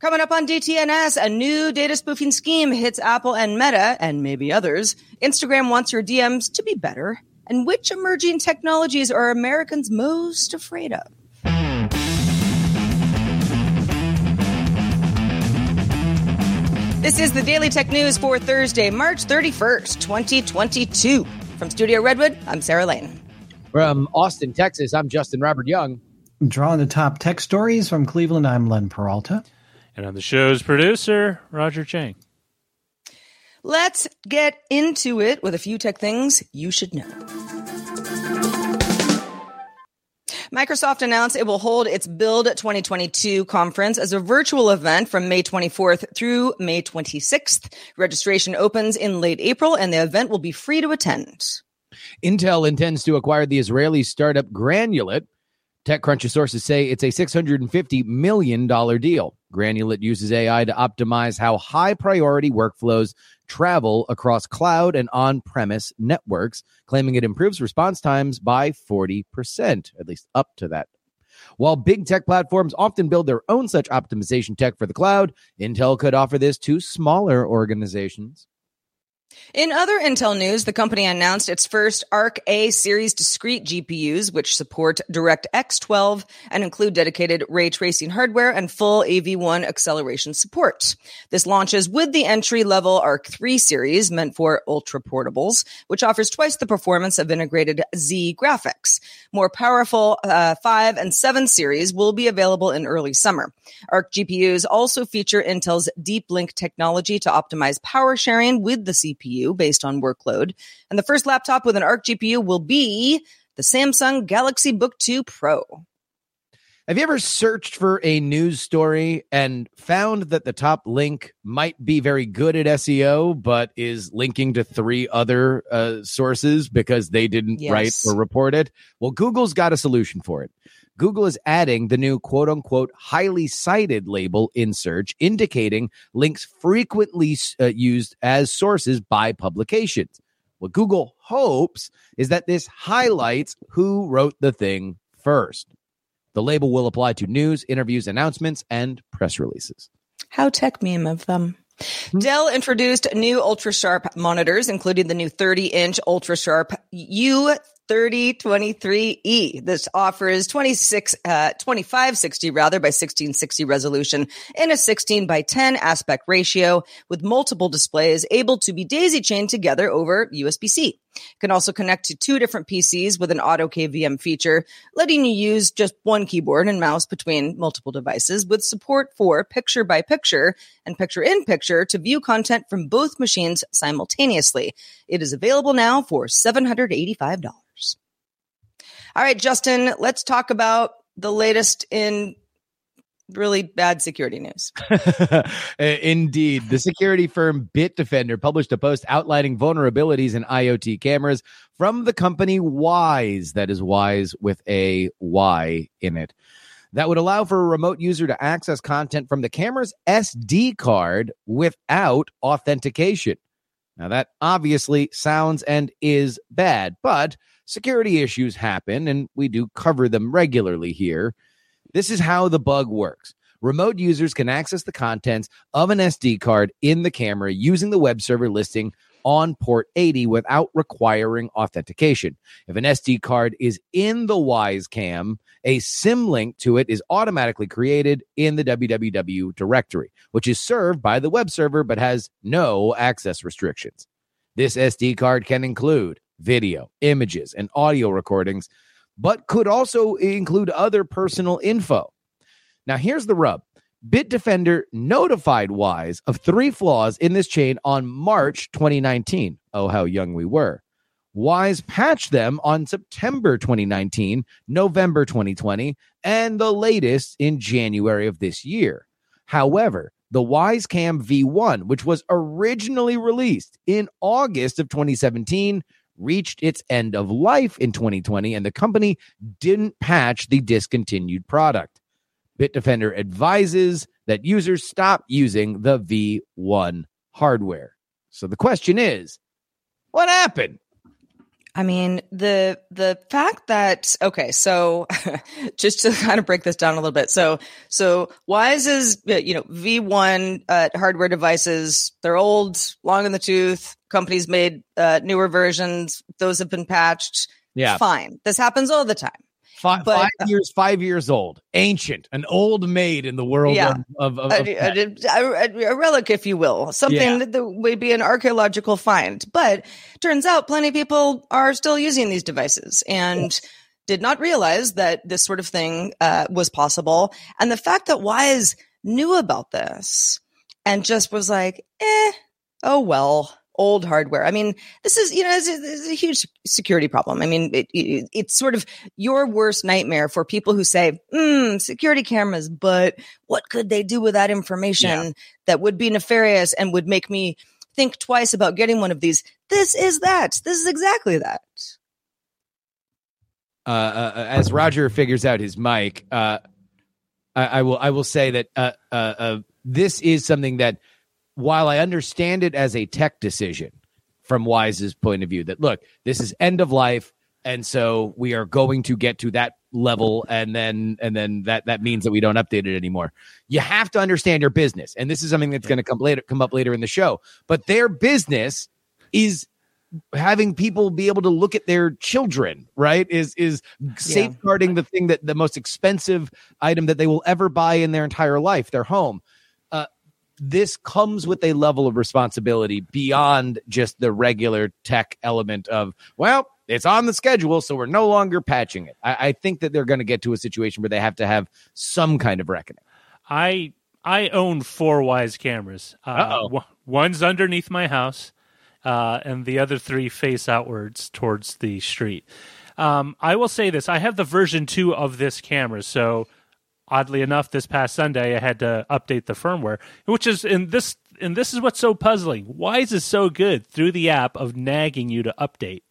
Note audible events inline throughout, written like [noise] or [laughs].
Coming up on DTNS, a new data spoofing scheme hits Apple and Meta, and maybe others. Instagram wants your DMs to be better. And which emerging technologies are Americans most afraid of? This is the Daily Tech News for Thursday, March 31st, 2022. From Studio Redwood, I'm Sarah Lane. From Austin, Texas, I'm Justin Robert Young. Drawing the top tech stories from Cleveland, I'm Len Peralta. And I'm the show's producer, Roger Chang. Let's get into it with a few tech things you should know. Microsoft announced it will hold its Build 2022 conference as a virtual event from May 24th through May 26th. Registration opens in late April and the event will be free to attend. Intel intends to acquire the Israeli startup Granulate. TechCrunch sources say it's a $650 million deal. Granulate uses AI to optimize how high priority workflows travel across cloud and on premise networks, claiming it improves response times by 40%, at least up to that. While big tech platforms often build their own such optimization tech for the cloud, Intel could offer this to smaller organizations. In other Intel news, the company announced its first Arc A series discrete GPUs, which support DirectX 12 and include dedicated ray tracing hardware and full AV1 acceleration support. This launches with the entry level Arc 3 series meant for ultra portables, which offers twice the performance of integrated Xe graphics. More powerful uh, 5 and 7 series will be available in early summer. Arc GPUs also feature Intel's Deep Link technology to optimize power sharing with the CPU GPU based on workload. And the first laptop with an ARC GPU will be the Samsung Galaxy Book 2 Pro. Have you ever searched for a news story and found that the top link might be very good at SEO, but is linking to three other uh, sources because they didn't Yes. write or report it? Well, Google's got a solution for it. Google is adding the new quote unquote highly cited label in search, indicating links frequently uh, used as sources by publications. What Google hopes is that this highlights who wrote the thing first. The label will apply to news, interviews, announcements, and press releases. How Techmeme of them. Hmm? Dell introduced new ultra sharp monitors, including the new 30 inch ultra sharp U 3023E. This offers 26, uh, 2560 rather by 1660 resolution in a 16 by 10 aspect ratio with multiple displays able to be daisy chained together over USB-C. Can also connect to two different PCs with an auto KVM feature, letting you use just one keyboard and mouse between multiple devices with support for picture by picture and picture in picture to view content from both machines simultaneously. It is available now for $785. All right, Justin, let's talk about the latest in really bad security news. [laughs] Eh, indeed. The security firm Bitdefender published a post outlining vulnerabilities in IoT cameras from the company Wyze. That is Wyze with a Y in it. That would allow for a remote user to access content from the camera's SD card without authentication. Now, that obviously sounds and is bad, but security issues happen, and we do cover them regularly here. This is how the bug works. Remote users can access the contents of an SD card in the camera using the web server listing on port 80 without requiring authentication. If an SD card is in the Wyze Cam, a symlink to it is automatically created in the www directory, which is served by the web server but has no access restrictions. This SD card can include video, images, and audio recordings, but could also include other personal info. Now, here's the rub Bitdefender notified Wyze of three flaws in this chain on March 2019. Oh, how young we were. Wyze patched them on September 2019, November 2020, and the latest in January of this year. However, the Wyze Cam V1, which was originally released in August of 2017, reached its end of life in 2020, and the company didn't patch the discontinued product. Bitdefender advises that users stop using the V1 hardware. So the question is, what happened? I mean, the the fact that okay, so [laughs] just to kind of break this down a little bit. So so Wyze is you know V1 uh, hardware devices. They're old, long in the tooth. Companies made uh, newer versions. Those have been patched. Yeah, fine. This happens all the time. Five, but, five years, five years old, ancient, an old maid in the world yeah, of, of, of a, a, a, a, relic, if you will, something yeah. that, that would be an archaeological find. But turns out, plenty of people are still using these devices and did not realize that this sort of thing uh, was possible. And the fact that Wyze knew about this and just was like, "eh, oh well." Old hardware. I mean, this is, you know, it's a, it's a huge security problem. I mean, it, it, it's sort of your worst nightmare for people who say, mm, security cameras, but what could they do with that information yeah. that would be nefarious and would make me think twice about getting one of these? This is that. This is exactly that. Uh, uh, uh as Roger figures out his mic, uh, I, I, will I will say that uh, uh, this is something that while I understand it as a tech decision from Wyze's point of view, that look, this is end of life, and so we are going to get to that level, and then and then that that means that we don't update it anymore. You have to understand your business, and this is something that's going to come later, come up later in the show. But their business is having people be able to look at their children right is is safeguarding the thing that the most expensive item that they will ever buy in their entire life their home this comes with a level of responsibility beyond just the regular tech element of, well, it's on the schedule, so we're no longer patching it. I, I think that they're going to get to a situation where they have to have some kind of reckoning. I I own four Wyze cameras. Uh, w- one's underneath my house, uh, and the other three face outwards towards the street. Um, I will say this: I have the version two of this camera, so oddly enough, this past Sunday I had to update the firmware, which is in this and this is what's so puzzling. Why is it so good through the app of nagging you to update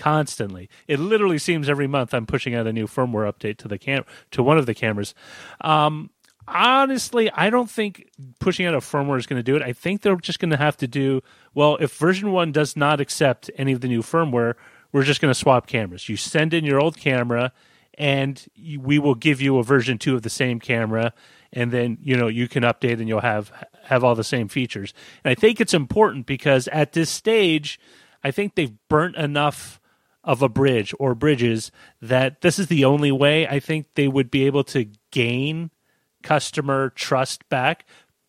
constantly. It literally seems every month I'm pushing out a new firmware update to the cam to one of the cameras. Um, honestly, I don't think pushing out a firmware is going to do it. I think they're just going to have to do well. If version one does not accept any of the new firmware, we're just going to swap cameras. You send in your old camera and we will give you a version two of the same camera and then you know you can update and you'll have have all the same features. And i think it's important because at this stage i think they've burnt enough of a bridge or bridges that this is the only way i think they would be able to gain customer trust back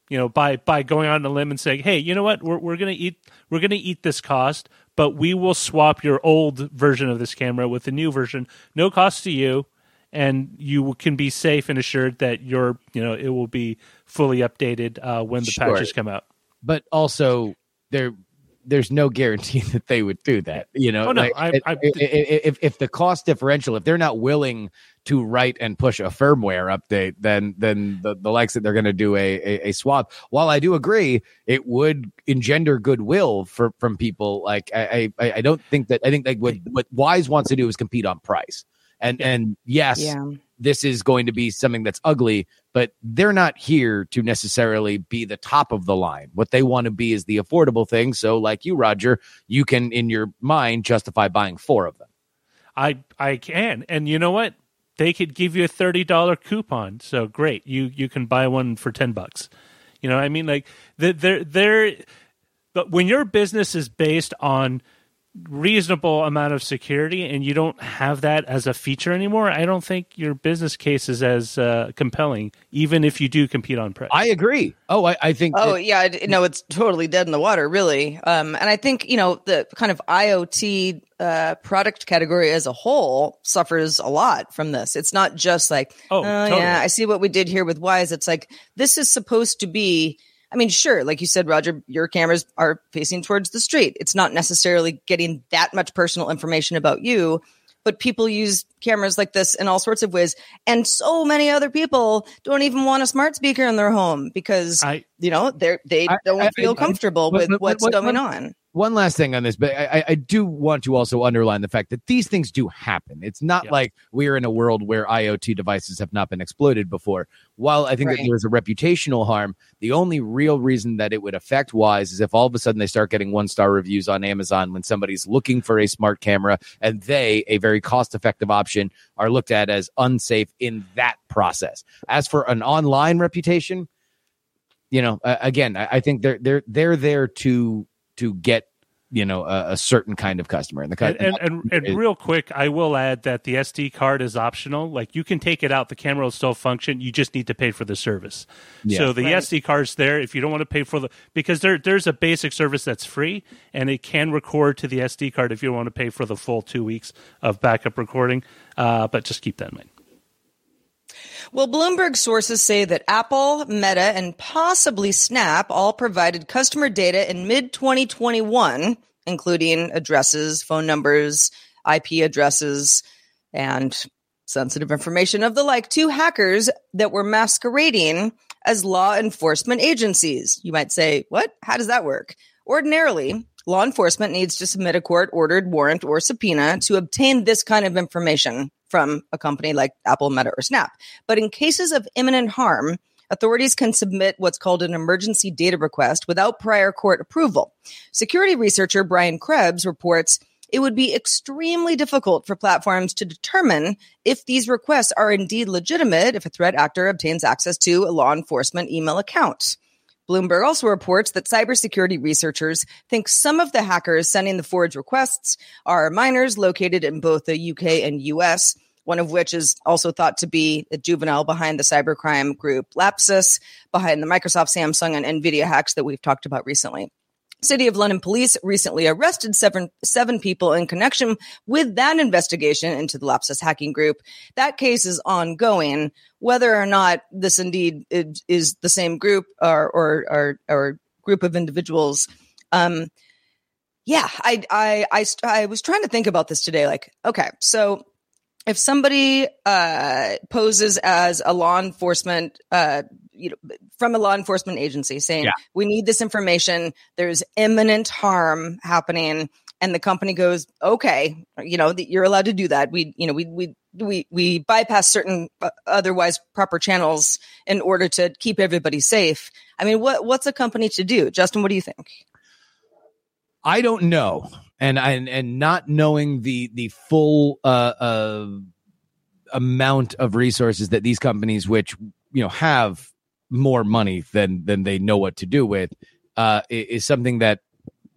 you know by by going on a limb and saying hey you know what? We're, we're gonna eat we're gonna eat this cost but we will swap your old version of this camera with the new version, no cost to you, and you can be safe and assured that your you know it will be fully updated uh, when the sure. patches come out. But also, there there's no guarantee [laughs] that they would do that. You know, oh, no, like, I, I, if if the cost differential, if they're not willing to write and push a firmware update, then then the, the likes that they're going to do a, a, a swap. While I do agree, it would engender goodwill for from people. Like I I, I don't think that I think like what what Wyze wants to do is compete on price. And and yes, yeah. This is going to be something that's ugly, but they're not here to necessarily be the top of the line. What they want to be is the affordable thing. So, like you, Roger, you can in your mind justify buying four of them. I I can, and you know what? they could give you a thirty dollar coupon. So great, you you can buy one for ten bucks. You know, I mean, like they're they're but when your business is based on reasonable amount of security and you don't have that as a feature anymore, I don't think your business case is as uh, compelling, even if you do compete on price. I agree. Oh, I, I think. Oh that- yeah, no, it's totally dead in the water, really. Um, and I think you know the kind of IoT uh, product category as a whole suffers a lot from this. It's not just like, Oh, oh, totally. yeah, I see what we did here with Wyze. It's like this is supposed to be. I mean, sure, like you said, Roger, your cameras are facing towards the street. It's not necessarily getting that much personal information about you, but people use cameras like this in all sorts of ways. And so many other people don't even want a smart speaker in their home because, I- you know, they're, they I- don't I- feel I- comfortable but- with what's what- going what- on. One last thing on this, but I, I- do want to also underline the fact that these things do happen. It's not Yeah. like we're in a world where IoT devices have not been exploited before. While I think that there is a reputational harm, the only real reason that it would affect Wyze is if all of a sudden they start getting one star reviews on Amazon when somebody's looking for a smart camera and they, a very cost effective option, are looked at as unsafe in that process. As for an online reputation, you know, uh, again, I, I think they're they're they're there to to get you know a, a certain kind of customer, and the and, kind and, and, and real quick, I will add that the SD card is optional. Like you can take it out, the camera will still function. You just need to pay for the service. Yeah. So the Right. SD card's there if you don't want to pay for the because there there's a basic service that's free and it can record to the SD card if you don't want to pay for the full two weeks of backup recording. Uh, but just keep that in mind. Well, Bloomberg sources say that Apple, Meta, and possibly Snap all provided customer data in mid 2021, including addresses, phone numbers, IP addresses, and sensitive information of the like to hackers that were masquerading as law enforcement agencies. You might say, what? How does that work? Ordinarily, law enforcement needs to submit a court ordered warrant or subpoena to obtain this kind of information from a company like Apple, Meta, or Snap. But in cases of imminent harm, authorities can submit what's called an emergency data request without prior court approval. Security researcher Brian Krebs reports it would be extremely difficult for platforms to determine if these requests are indeed legitimate if a threat actor obtains access to a law enforcement email account. Bloomberg also reports that cybersecurity researchers think some of the hackers sending the forged requests are minors located in both the UK and US, one of which is also thought to be a juvenile behind the cybercrime group Lapsus, behind the Microsoft, Samsung, and Nvidia hacks that we've talked about recently. City of London police recently arrested seven, seven people in connection with that investigation into the Lapsus hacking group. That case is ongoing. Whether or not this indeed is, the same group or, or, or, or group of individuals, um, yeah, I, I, I, I was trying to think about this today. Like, okay, so if somebody uh, poses as a law enforcement, uh, you know, from a law enforcement agency saying, Yeah. we need this information, there's imminent harm happening, and the company goes, okay, you know, that you're allowed to do that. We, you know, we, we, we, we bypass certain uh, otherwise proper channels in order to keep everybody safe. I mean, what, what's a company to do? Justin, what do you think? I don't know, and and and not knowing the the full uh, uh amount of resources that these companies, which you know have more money than than they know what to do with, uh, is something that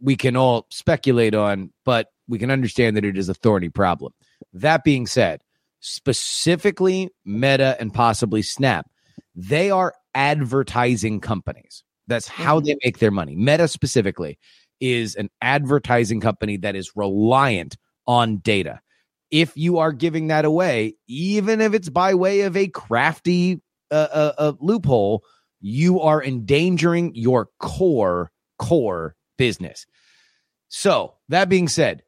we can all speculate on, but we can understand that it is a thorny problem. That being said, specifically Meta and possibly Snap, they are advertising companies. That's how they make their money. Meta specifically is an advertising company that is reliant on data. If you are giving that away, even if it's by way of a crafty uh, uh, uh, loophole, you are endangering your core core business. So that being said,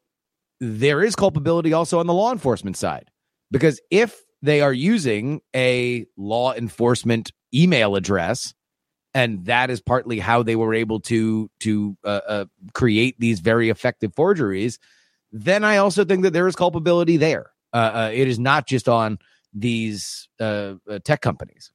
there is culpability also on the law enforcement side because if they are using a law enforcement email address and that is partly how they were able to to uh, uh, create these very effective forgeries then i also think that there is culpability there uh, uh, it is not just on these uh, uh, tech companies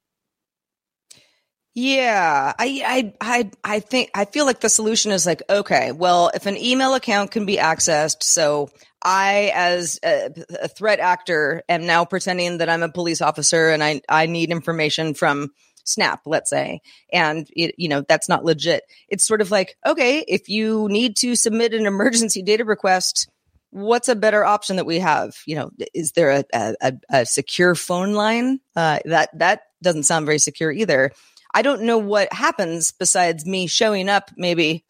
Yeah, I, I, I, I think I feel like the solution is like, okay, well, if an email account can be accessed, so I, as a, a threat actor, am now pretending that I'm a police officer and I, I need information from Snap, let's say, and it, you know that's not legit. It's sort of like, okay, if you need to submit an emergency data request, what's a better option that we have? You know, is there a a, a secure phone line? Uh, that that doesn't sound very secure either. I don't know what happens besides me showing up maybe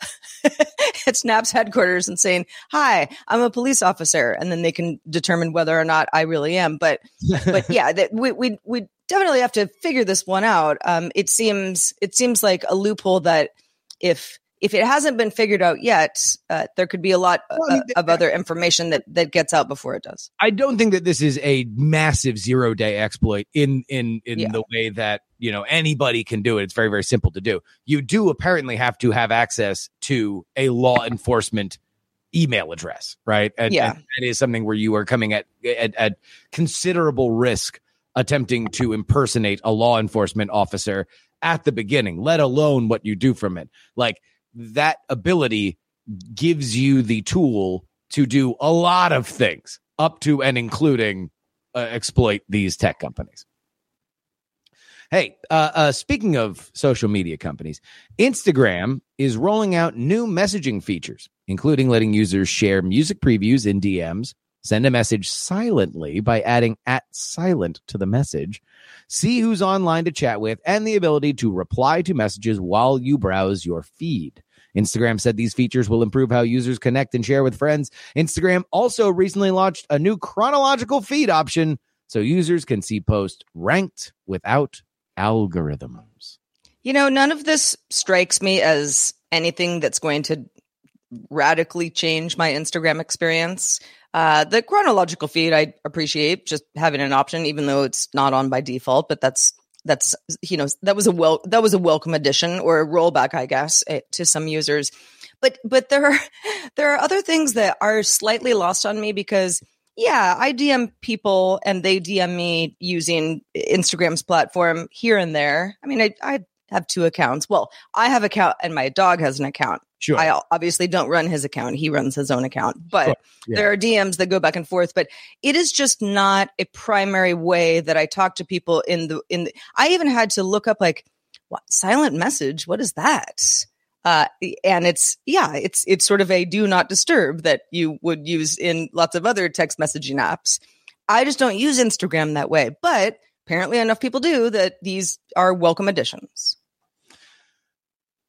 [laughs] at Snap's headquarters and saying, "Hi, I'm a police officer," and then they can determine whether or not I really am. But but [laughs] yeah, that we we we definitely have to figure this one out. Um, it seems it seems like a loophole that if if it hasn't been figured out yet, uh, there could be a lot well, I mean, uh, of other information that that gets out before it does. I don't think that this is a massive zero day exploit in in in yeah. the way that you know anybody can do it. It's very very simple to do. You do apparently have to have access to a law enforcement email address, right? And, yeah, and that is something where you are coming at, at at considerable risk attempting to impersonate a law enforcement officer at the beginning, let alone what you do from it. Like that ability gives you the tool to do a lot of things up to and including uh, exploit these tech companies. Hey, uh, uh, speaking of social media companies, Instagram is rolling out new messaging features, including letting users share music previews in DMs, send a message silently by adding at silent to the message, see who's online to chat with, and the ability to reply to messages while you browse your feed. Instagram said these features will improve how users connect and share with friends. Instagram also recently launched a new chronological feed option so users can see posts ranked without algorithms. You know, none of this strikes me as anything that's going to radically change my Instagram experience. Uh, the chronological feed, I appreciate just having an option, even though it's not on by default, but that's that's you know that was a well that was a welcome addition or a rollback i guess eh, to some users. But but there are [laughs] there are other things that are slightly lost on me because yeah i dm people and they dm me using instagram's platform here and there. I mean i, I have two accounts. Well i have account and my dog has an account Sure. I obviously don't run his account. He runs his own account, but sure. yeah. there are DMs that go back and forth, but it is just not a primary way that I talk to people in the, in the, I even had to look up like what silent message. What is that? Uh, and it's, yeah, it's, it's sort of a do not disturb that you would use in lots of other text messaging apps. I just don't use Instagram that way, but apparently enough people do that these are welcome additions.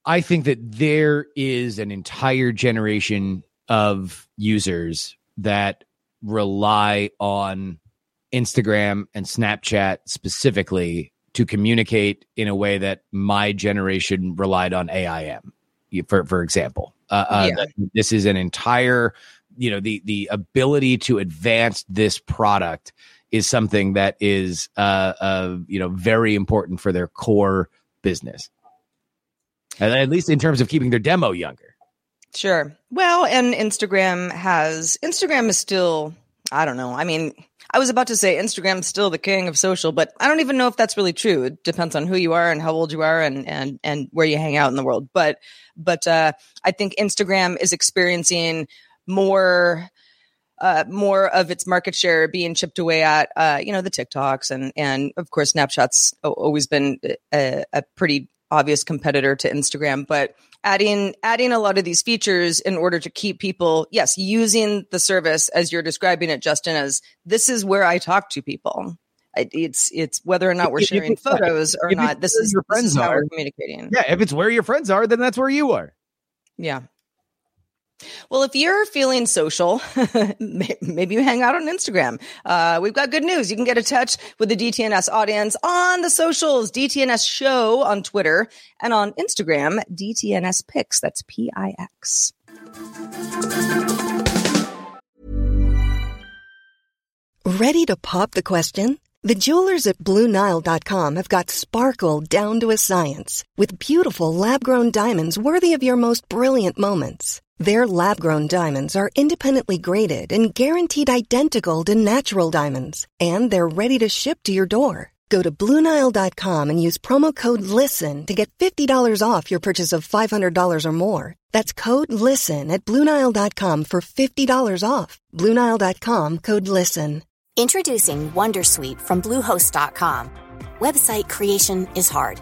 I think that there is an entire generation of users that rely on Instagram and Snapchat specifically to communicate in a way that my generation relied on AIM, for for example. Uh, uh, yeah. This is an entire, you know, the the ability to advance this product is something that is, uh, uh you know, very important for their core business at least in terms of keeping their demo younger. Sure. Well, and Instagram has Instagram is still I don't know. I mean, I was about to say Instagram's still the king of social, but I don't even know if that's really true. It depends on who you are and how old you are and and and where you hang out in the world. But but uh, I think Instagram is experiencing more uh, more of its market share being chipped away at, uh, you know, the TikToks and and of course Snapchat's always been a, a pretty obvious competitor to Instagram, but adding adding a lot of these features in order to keep people yes using the service as you're describing it justin as this is where i talk to people. It's it's whether or not we're sharing photos or not this is your friends are communicating. yeah if it's where your friends are then that's where you are. Yeah well, if you're feeling social, [laughs] maybe you hang out on Instagram. Uh, we've got good news. You can get in touch with the DTNS audience on the socials, DTNS show on Twitter and on Instagram, DTNS Pix. That's P I X. Ready to pop the question? The jewelers at Bluenile.com have got sparkle down to a science with beautiful lab grown diamonds worthy of your most brilliant moments. Their lab grown diamonds are independently graded and guaranteed identical to natural diamonds, and they're ready to ship to your door. Go to Bluenile.com and use promo code LISTEN to get $50 off your purchase of $500 or more. That's code LISTEN at Bluenile.com for $50 off. Bluenile.com code LISTEN. Introducing Wondersuite from Bluehost.com. Website creation is hard.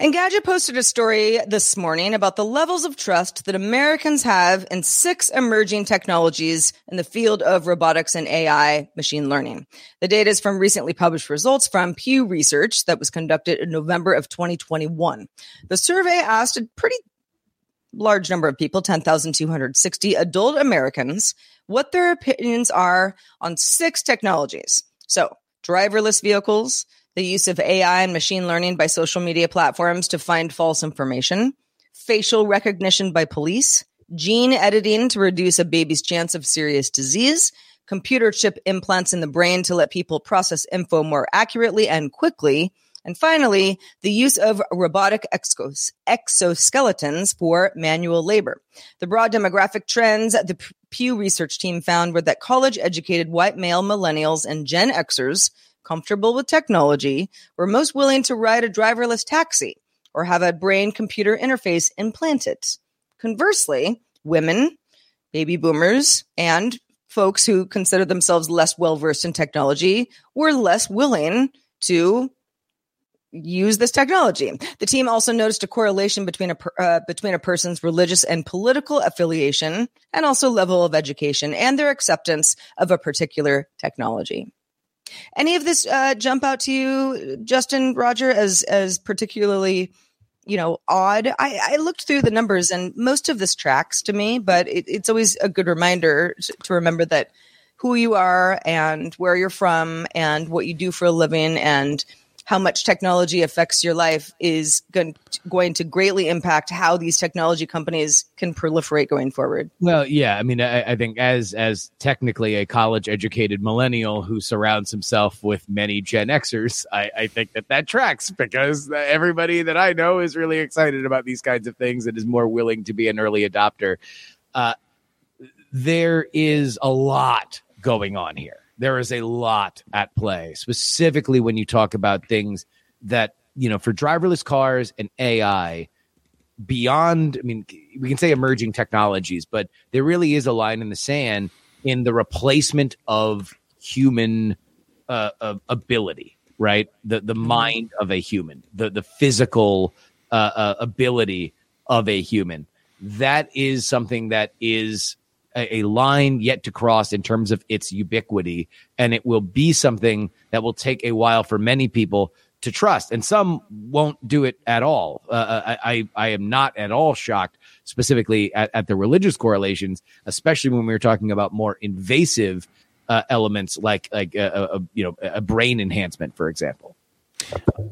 Engadget posted a story this morning about the levels of trust that Americans have in six emerging technologies in the field of robotics and AI machine learning. The data is from recently published results from Pew Research that was conducted in November of 2021. The survey asked a pretty large number of people, 10,260 adult Americans, what their opinions are on six technologies. So, driverless vehicles, the use of AI and machine learning by social media platforms to find false information, facial recognition by police, gene editing to reduce a baby's chance of serious disease, computer chip implants in the brain to let people process info more accurately and quickly, and finally, the use of robotic exos- exoskeletons for manual labor. The broad demographic trends the Pew Research team found were that college educated white male millennials and Gen Xers comfortable with technology were most willing to ride a driverless taxi or have a brain computer interface implanted. Conversely, women, baby boomers, and folks who consider themselves less well versed in technology were less willing to use this technology. The team also noticed a correlation between a uh, between a person's religious and political affiliation and also level of education and their acceptance of a particular technology. Any of this uh, jump out to you, Justin Roger, as as particularly you know odd? I, I looked through the numbers and most of this tracks to me, but it, it's always a good reminder to remember that who you are and where you're from and what you do for a living and how much technology affects your life is going to greatly impact how these technology companies can proliferate going forward. Well, yeah, I mean, I, I think as as technically a college educated millennial who surrounds himself with many Gen Xers, I, I think that that tracks because everybody that I know is really excited about these kinds of things and is more willing to be an early adopter. Uh, there is a lot going on here there is a lot at play, specifically when you talk about things that, you know, for driverless cars and AI, beyond, I mean, we can say emerging technologies, but there really is a line in the sand in the replacement of human uh, uh, ability, right? The the mind of a human, the the physical uh, uh ability of a human. That is something that is a, a line yet to cross in terms of its ubiquity, and it will be something that will take a while for many people to trust, and some won't do it at all. Uh, uh I, I, am not at all shocked, specifically at, at the religious correlations, especially when we are talking about more invasive uh, elements like like a, uh, a, uh, you know a brain enhancement, for example.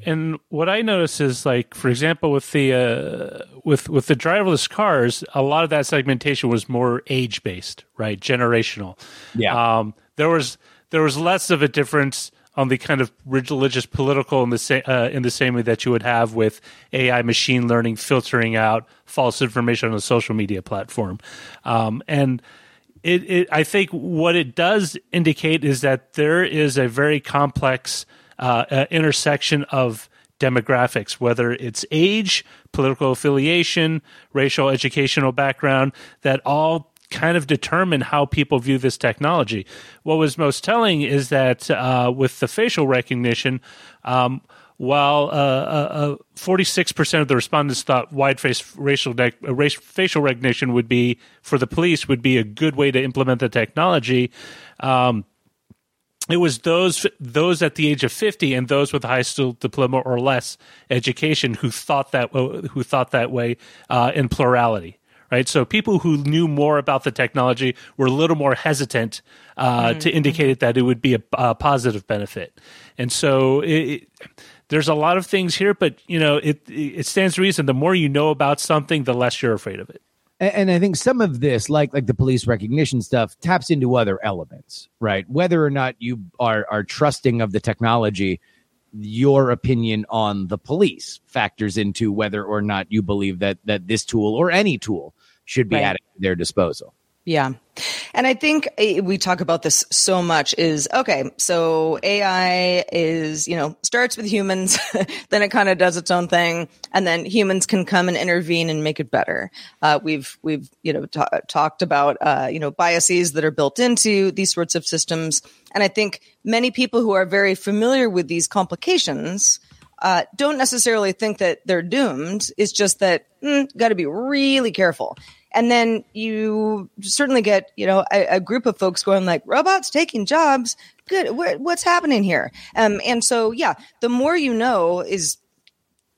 And what I notice is like, for example, with the uh, with with the driverless cars, a lot of that segmentation was more age based, right? Generational. Yeah. Um, there was there was less of a difference on the kind of religious political in the same uh, in the same way that you would have with AI machine learning filtering out false information on a social media platform, um, and. It, it, I think what it does indicate is that there is a very complex uh, uh, intersection of demographics, whether it's age, political affiliation, racial, educational background, that all kind of determine how people view this technology. What was most telling is that uh, with the facial recognition, um, while uh, uh, 46% uh, of the respondents thought wide face racial, de- uh, race, facial recognition would be, for the police, would be a good way to implement the technology. Um, it was those those at the age of 50 and those with a high school diploma or less education who thought that who thought that way uh, in plurality right? So people who knew more about the technology were a little more hesitant uh, mm-hmm. to indicate that it would be a, a positive benefit. And so it, it, there's a lot of things here but you know it it stands to reason the more you know about something the less you're afraid of it and, and I think some of this, like like the police recognition stuff, taps into other elements, right? Whether or not you are are trusting of the technology, your opinion on the police factors into whether or not you believe that that this tool or any tool should be Right. to their disposal. Yeah. And I think eh, we talk about this so much is okay, so AI is, you know, starts with humans, [laughs] then it kind of does its own thing, and then humans can come and intervene and make it better. Uh, we've, we've, you know, ta- talked about, uh, you know, biases that are built into these sorts of systems. And I think many people who are very familiar with these complications uh, don't necessarily think that they're doomed. It's just that mm, got to be really careful. And then you certainly get, you know, a, a group of folks going like, robots taking jobs. Good. What, what's happening here? Um, and so, yeah, the more you know is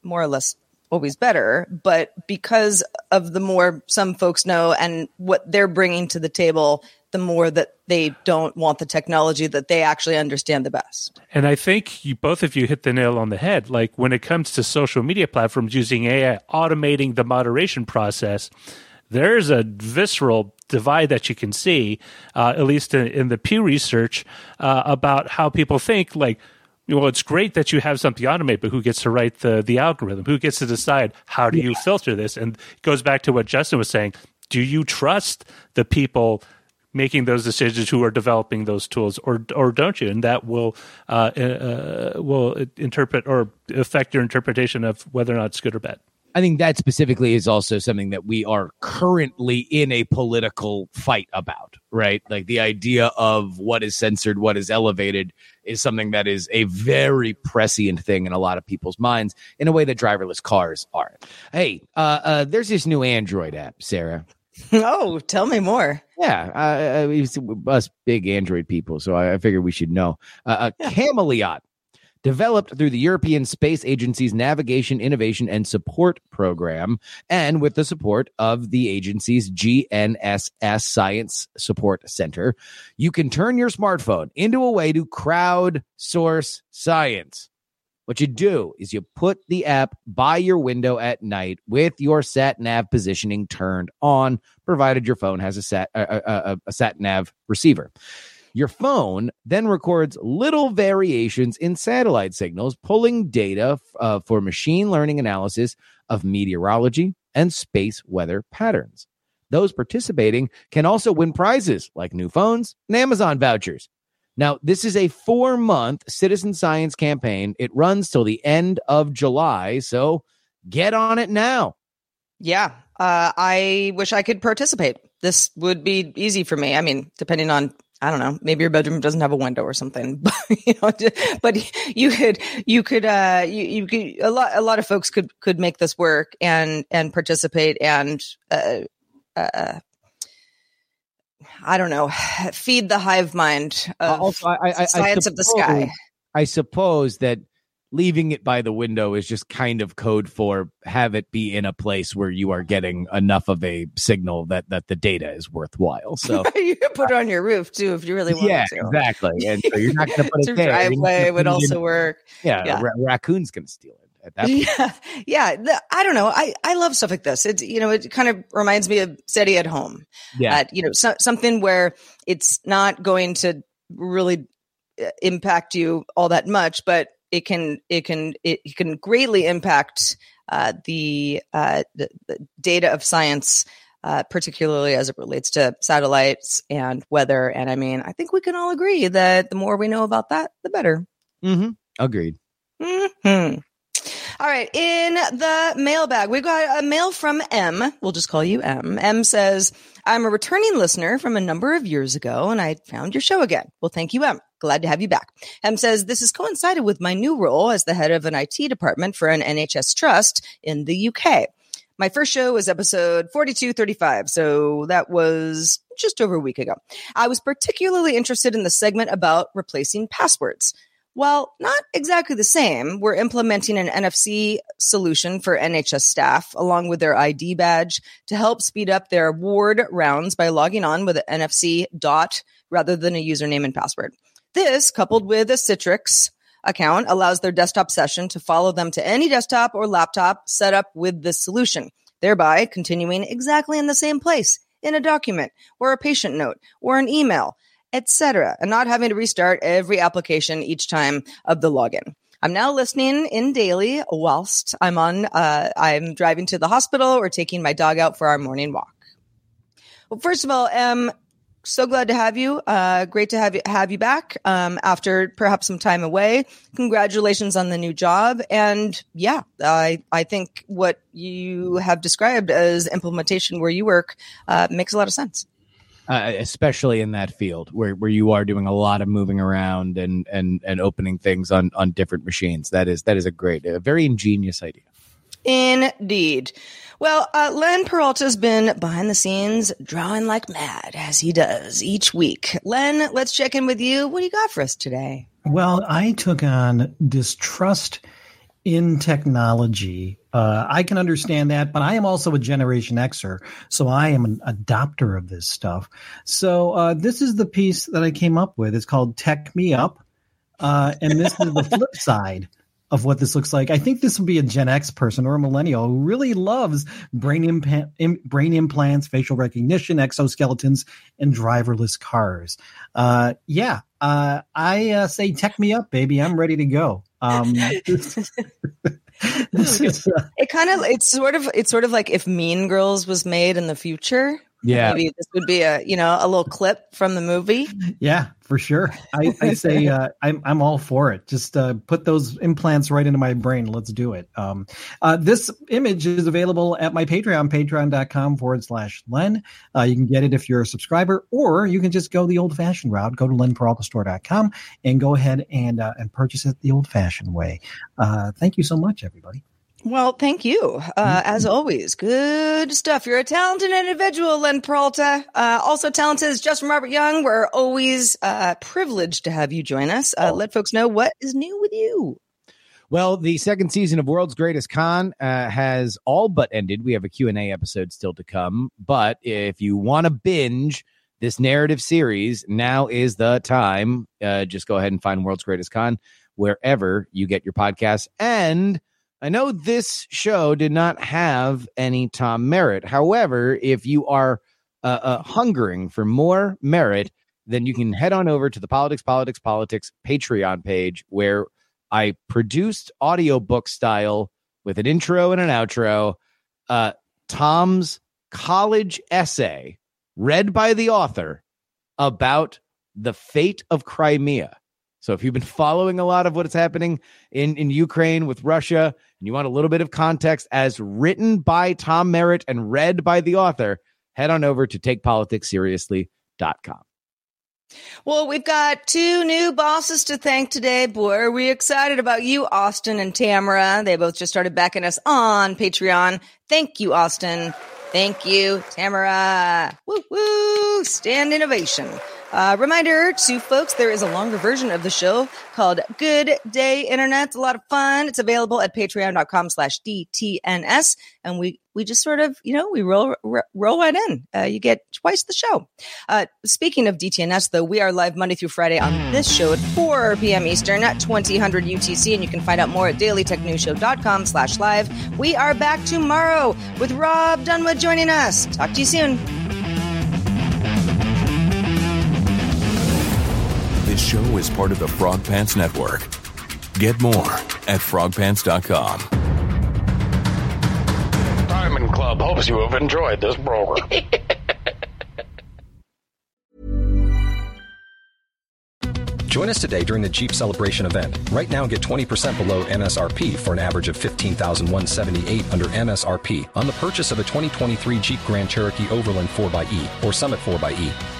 more or less always better. But because of the more some folks know and what they're bringing to the table, the more that they don't want the technology that they actually understand the best. And I think you both of you hit the nail on the head. Like when it comes to social media platforms using AI, automating the moderation process, there's a visceral divide that you can see, uh, at least in, in the Pew research, uh, about how people think like, well, it's great that you have something automated, but who gets to write the the algorithm? Who gets to decide how do you filter this? And it goes back to what Justin was saying. Do you trust the people making those decisions who are developing those tools, or or don't you? And that will uh, uh, will interpret or affect your interpretation of whether or not it's good or bad. I think that specifically is also something that we are currently in a political fight about, right? Like the idea of what is censored, what is elevated is something that is a very prescient thing in a lot of people's minds in a way that driverless cars aren't. Hey, uh, uh, there's this new Android app, Sarah. [laughs] oh, tell me more. Yeah, uh, uh, us big Android people, so I, I figured we should know. Uh, a Camaliot, developed through the European Space Agency's Navigation, Innovation, and Support Program, and with the support of the agency's GNSS Science Support Center, you can turn your smartphone into a way to crowdsource science. What you do is you put the app by your window at night with your sat nav positioning turned on, provided your phone has a sat a, a, a, sat nav receiver. Your phone then records little variations in satellite signals, pulling data uh, for machine learning analysis of meteorology and space weather patterns. Those participating can also win prizes like new phones and Amazon vouchers. Now, this is a four month citizen science campaign. It runs till the end of July. So get on it now. Yeah, uh, I wish I could participate. This would be easy for me. I mean, depending on I don't know, maybe your bedroom doesn't have a window or something, [laughs] but you know, but you could you could uh you, you could a lot a lot of folks could could make this work and and participate and uh, uh I don't know, [sighs] feed the hive mind of Also, I- I- I science of the sky. I suppose that leaving it by the window is just kind of code for have it be in a place where you are getting enough of a signal that that the data is worthwhile. So [laughs] you could put it on your roof too if you really wanted yeah, to. exactly. And so you're not going [laughs] to put it there. Driveway would it in- also work. Yeah, Yeah. ra- raccoon's going to steal it at that point. Yeah, yeah. The- I don't know. I, I love stuff like this. It's you know, it kind of reminds me of SETI at home. Yeah. Uh, you know, so, something where it's not going to really uh, impact you all that much, but it can it can it, can greatly impact uh, the, uh, the the data of science. Uh, particularly as it relates to satellites and weather. And I mean, I think we can all agree that the more we know about that, the better. Mm-hmm. Agreed. Hmm. All right. In the mailbag, we've got a mail from M. We'll just call you M. M says, I'm a returning listener from a number of years ago and I found your show again. Well, thank you, M. Glad to have you back. M says, this has coincided with my new role as the head of an IT department for an NHS trust in the UK. My first show was episode 4235. So that was just over a week ago. I was particularly interested in the segment about replacing passwords. While not exactly the same, we're implementing an NFC solution for NHS staff along with their ID badge to help speed up their ward rounds by logging on with an NFC dot rather than a username and password. This, coupled with a Citrix account, allows their desktop session to follow them to any desktop or laptop set up with this solution, thereby continuing exactly in the same place in a document or a patient note or an email etc., and not having to restart every application each time of the login. I'm now listening in daily whilst I'm on, uh, I'm driving to the hospital or taking my dog out for our morning walk. Well, first of all, um, so glad to have you. Uh, great to have you have you back um, after perhaps some time away. Congratulations on the new job, and yeah, I I think what you have described as implementation where you work uh, makes a lot of sense. Uh, especially in that field where, where you are doing a lot of moving around and, and, and opening things on, on different machines. That is that is a great, a very ingenious idea. Indeed. Well, uh, Len Peralta's been behind the scenes drawing like mad as he does each week. Len, let's check in with you. What do you got for us today? Well, I took on distrust in technology. Uh, I can understand that, but I am also a Generation Xer, so I am an adopter of this stuff. So uh, this is the piece that I came up with. It's called Tech Me Up, uh, and this is the [laughs] flip side of what this looks like. I think this would be a Gen X person or a millennial who really loves brain, impa- Im- brain implants, facial recognition, exoskeletons, and driverless cars. Uh, yeah, uh, I uh, say, tech me up, baby. I'm ready to go. Um, this, [laughs] [laughs] this is, uh, it kind of it's sort of it's sort of like if Mean Girls was made in the future. Yeah, maybe this would be a you know a little clip from the movie. Yeah, for sure. I, I say uh, I'm I'm all for it. Just uh, put those implants right into my brain. Let's do it. Um, uh, this image is available at my Patreon, patreon.com forward slash Len. Uh, you can get it if you're a subscriber, or you can just go the old fashioned route. Go to lenperaltastore.com and go ahead and uh, and purchase it the old fashioned way. Uh, thank you so much, everybody. Well, thank you. Uh, as always, good stuff. You're a talented individual, Len Peralta. Uh, also talented is Justin Robert Young. We're always uh, privileged to have you join us. Uh, let folks know what is new with you. Well, the second season of World's Greatest Con uh, has all but ended. We have a Q&A episode still to come. But if you want to binge this narrative series, now is the time. Uh, just go ahead and find World's Greatest Con wherever you get your podcasts. And I know this show did not have any Tom Merritt. However, if you are uh, uh, hungering for more merit, then you can head on over to the Politics, Politics, Politics Patreon page where I produced audiobook style with an intro and an outro. Uh, Tom's college essay read by the author about the fate of Crimea. So if you've been [laughs] following a lot of what's happening in, in Ukraine with Russia and you want a little bit of context as written by Tom Merritt and read by the author, head on over to takepoliticsseriously.com. Well, we've got two new bosses to thank today. Boy, are we excited about you, Austin and Tamara. They both just started backing us on Patreon. Thank you, Austin. Thank you, Tamara. Woo woo! Stand innovation. Uh, reminder to folks, there is a longer version of the show called Good Day Internet. It's a lot of fun. It's available at patreon.com slash DTNS. And we, we just sort of, you know, we roll, roll right in. Uh, you get twice the show. Uh, speaking of DTNS though, we are live Monday through Friday on this show at 4 p.m. Eastern at 2000 UTC. And you can find out more at dailytechnewsshow.com slash live. We are back tomorrow with Rob Dunwood joining us. Talk to you soon. This show is part of the Frog Pants Network. Get more at frogpants.com. Diamond Club hopes you have enjoyed this program. [laughs] Join us today during the Jeep Celebration event. Right now, get 20% below MSRP for an average of 15178 under MSRP on the purchase of a 2023 Jeep Grand Cherokee Overland 4xE or Summit 4xE.